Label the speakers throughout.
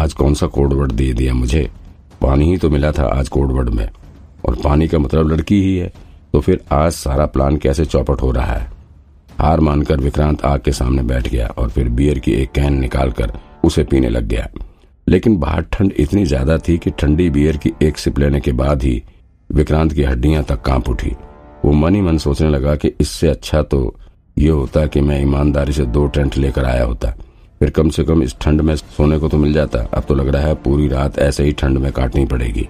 Speaker 1: आज कौन सा कोडवर्ड दे दिया मुझे? पानी ही तो मिला था आज कोडवर्ड में। और पानी का मतलब लड़की ही है। तो फिर आज सारा प्लान कैसे चौपट हो रहा है? हार मानकर विक्रांत आग के सामने बैठ गया और फिर बियर की एक कैन निकालकर उसे पीने लग गया। लेकिन बाहर ठंड इतनी ज़्यादा थी कि ठंडी बियर की एक सिप लेने के बाद ही विक्रांत की हड्डियाँ तक काँप उठी। वो मन ही मन सोचने लगा कि इससे अच्छा तो ये होता कि मैं ईमानदारी से दो टेंट लेकर आया होता। फिर कम से कम इस ठंड में सोने को तो मिल जाता। अब तो लग रहा है पूरी रात ऐसे ही ठंड में काटनी पड़ेगी।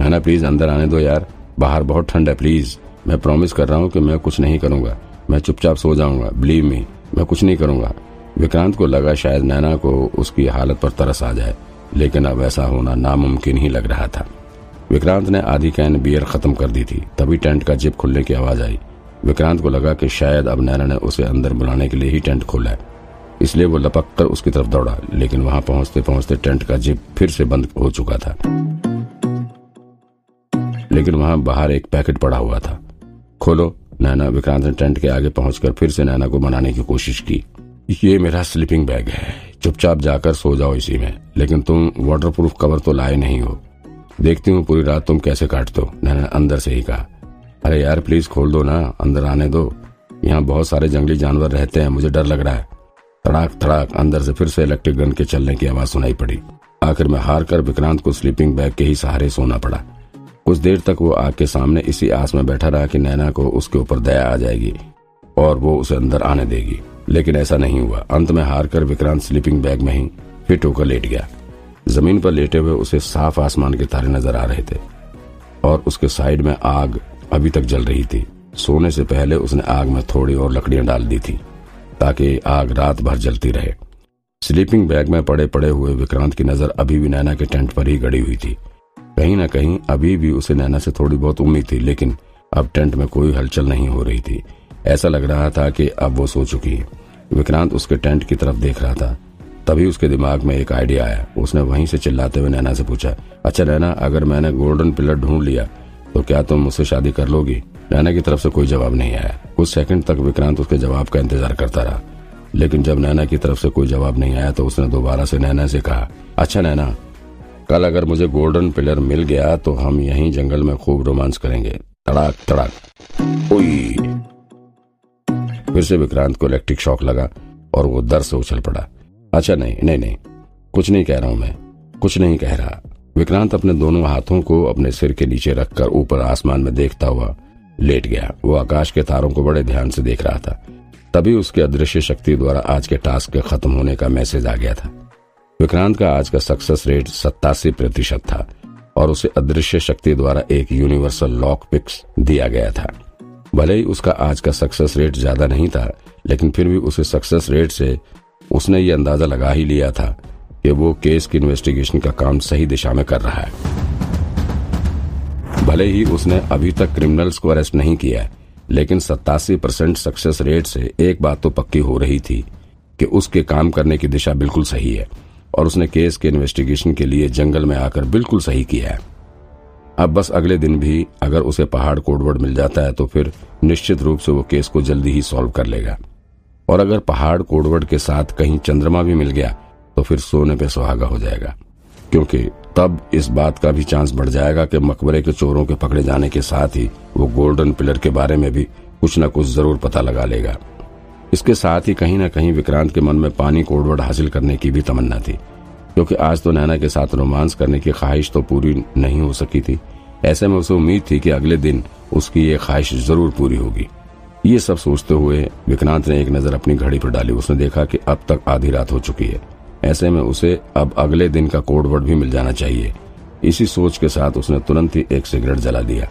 Speaker 1: है ना प्लीज़ अंदर आने दो यार। बाहर बहुत ठंड है प्लीज़ मैं प्रॉमिस कर रहा हूँ कि मैं कुछ नहीं करूँगा। मैं चुपचाप सो जाऊँगा बिलीव मी मैं कुछ नहीं करूँगा। विक्रांत को लगा शायद नैना को उसकी हालत पर तरस आ जाए, लेकिन अब ऐसा होना नामुमकिन ही लग रहा था। विक्रांत ने आधी कैन बियर खत्म कर दी थी। तभी टेंट का जिप खुलने की आवाज़ आई। विक्रांत को लगा कि शायद अब नैना ने उसे अंदर बुलाने के लिए ही टेंट खोला है। इसलिए वो लपक कर उसकी तरफ़ दौड़ा, लेकिन वहाँ पहुँचते पहुँचते टेंट का जिप फिर से बंद हो चुका था। लेकिन वहाँ बाहर एक पैकेट पड़ा हुआ था। खोलो, नैना विक्रांत ने टेंट के आगे पहुंचकर फिर से नैना को मनाने की कोशिश की। ये मेरा स्लीपिंग बैग है। चुपचाप जाकर सो जाओ इसी में। लेकिन तुम वाटरप्रूफ कवर तो लाए नहीं हो। देखती हूँ पूरी रात तुम कैसे काटते हो, नैना अंदर से ही कहा। अरे यार प्लीज़ खोल दो ना, अंदर आने दो। यहाँ बहुत सारे जंगली जानवर रहते हैं, मुझे डर लग रहा है। तड़ाक तड़ाक अंदर से फिर से इलेक्ट्रिक गन के चलने की आवाज़ सुनाई पड़ी। आखिर में हार कर विक्रांत को स्लीपिंग बैग के ही सहारे सोना पड़ा। कुछ देर तक वो आग के सामने इसी आस में बैठा रहा कि नैना को उसके ऊपर दया आ जाएगी और वो उसे अंदर आने देगी। लेकिन ऐसा नहीं हुआ। अंत में हार कर विक्रांत स्लीपिंग बैग में ही फिट होकर लेट गया। ज़मीन पर लेटे हुए उसे साफ़ आसमान के तारे नज़र आ रहे थे और उसके साइड में आग अभी तक जल रही थी। सोने से पहले उसने आग में थोड़ी और लकड़ियाँ डाल दी थी। ताकि आग रात भर जलती रहे। स्लीपिंग बैग में पड़े पड़े हुए विक्रांत की नज़र अभी भी नैना के टेंट पर ही गड़ी हुई थी। कहीं ना कहीं अभी भी उसे नैना से थोड़ी बहुत उम्मीद थी, लेकिन अब टेंट में कोई हलचल नहीं हो रही थी। ऐसा लग रहा था कि अब वो सो चुकी है। विक्रांत उसके टेंट की तरफ़ देख रहा था। तभी उसके दिमाग में एक आइडिया आया। उसने वहीं से चिल्लाते हुए नैना से पूछा अच्छा नैना, अगर मैंने गोल्डन पिलर ढूंढ लिया तो क्या तुम मुझसे शादी कर लोगी? नैना की तरफ़ से कोई जवाब नहीं आया। कुछ सेकंड तक विक्रांत उसके जवाब का इंतज़ार करता रहा। लेकिन जब नैना की तरफ़ से कोई जवाब नहीं आया तो उसने दोबारा से नैना से कहा अच्छा नैना, कल अगर मुझे गोल्डन पिलर मिल गया तो हम यहीं जंगल में खूब रोमांस करेंगे। तड़ाक तड़ाक। फिर से विक्रांत को इलेक्ट्रिक शॉक लगा और वो दर से उछल पड़ा। अच्छा नहीं नहीं नहीं, कुछ नहीं कह रहा हूँ मैं, कुछ नहीं कह रहा। विक्रांत अपने दोनों हाथों को अपने सिर के नीचे रखकर ऊपर आसमान में देखता हुआ लेट गया। वो आकाश के तारों को बड़े ध्यान से देख रहा था। तभी उसके अदृश्य शक्ति द्वारा आज के टास्क के खत्म होने का मैसेज आ गया था। विक्रांत का आज का सक्सेस रेट सत्तासी प्रतिशत था और उसे अदृश्य शक्ति द्वारा एक यूनिवर्सल लॉक पिक्स दिया गया था। भले ही उसका आज का सक्सेस रेट ज़्यादा नहीं था, लेकिन फिर भी उसे सक्सेस रेट से उसने ये अंदाज़ा लगा ही लिया था कि वो केस की इन्वेस्टिगेशन का काम सही दिशा में कर रहा है। भले ही उसने अभी तक क्रिमिनल्स को अरेस्ट नहीं किया है, लेकिन सत्तासी परसेंट सक्सेस रेट से एक बात तो पक्की हो रही थी कि उसके काम करने की दिशा बिल्कुल सही है और उसने केस के इन्वेस्टिगेशन के लिए जंगल में आकर बिल्कुल सही किया है। अब बस अगले दिन भी अगर उसे पहाड़ कोडवर्ड मिल जाता है तो फिर निश्चित रूप से वो केस को जल्दी ही सॉल्व कर लेगा। और अगर पहाड़ कोडवर्ड के साथ कहीं चंद्रमा भी मिल गया तो फिर सोने पे सुहागा हो जाएगा, क्योंकि तब इस बात का भी चांस बढ़ जाएगा कि मकबरे के चोरों के पकड़े जाने के साथ ही वो गोल्डन पिलर के बारे में भी कुछ न कुछ ज़रूर पता लगा लेगा। इसके साथ ही कहीं न कहीं विक्रांत के मन में पानी कोडवर्ड हासिल करने की भी तमन्ना थी, क्योंकि आज तो नैना के साथ रोमांस करने की ख्वाहिश तो पूरी नहीं हो सकी थी। ऐसे में उसे उम्मीद थी कि अगले दिन उसकी ये ख्वाहिश ज़रूर पूरी होगी। ये सब सोचते हुए विक्रांत ने एक नज़र अपनी घड़ी पर डाली। उसने देखा कि अब तक आधी रात हो चुकी है। ऐसे में उसे अब अगले दिन का कोडवर्ड भी मिल जाना चाहिए। इसी सोच के साथ उसने तुरंत ही एक सिगरेट जला दिया।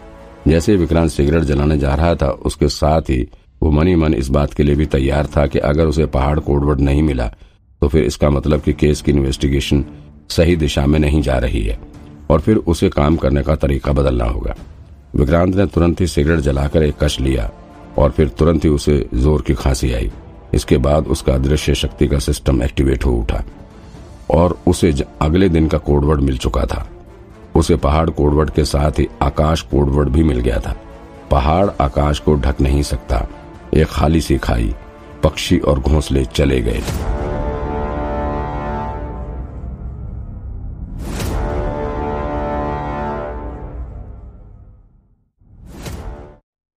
Speaker 1: जैसे विक्रांत सिगरेट जलाने जा रहा था, उसके साथ ही वो मनी मन इस बात के लिए भी तैयार था कि अगर उसे पहाड़ कोडवर्ड नहीं मिला तो फिर इसका मतलब कि केस की इन्वेस्टिगेशन सही दिशा में नहीं जा रही है और फिर उसे काम करने का तरीका बदलना होगा। विक्रांत ने तुरंत ही सिगरेट जलाकर एक कश लिया और फिर तुरंत ही उसे ज़ोर की खांसी आई। इसके बाद उसका अदृश्य शक्ति का सिस्टम एक्टिवेट हो उठा। और उसे अगले दिन का कोडवर्ड मिल चुका था। उसे पहाड़ कोडवर्ड के साथ ही आकाश कोडवर्ड भी मिल गया था। पहाड़ आकाश को ढक नहीं सकता। एक खाली सी खाई, पक्षी और घोंसले चले गए।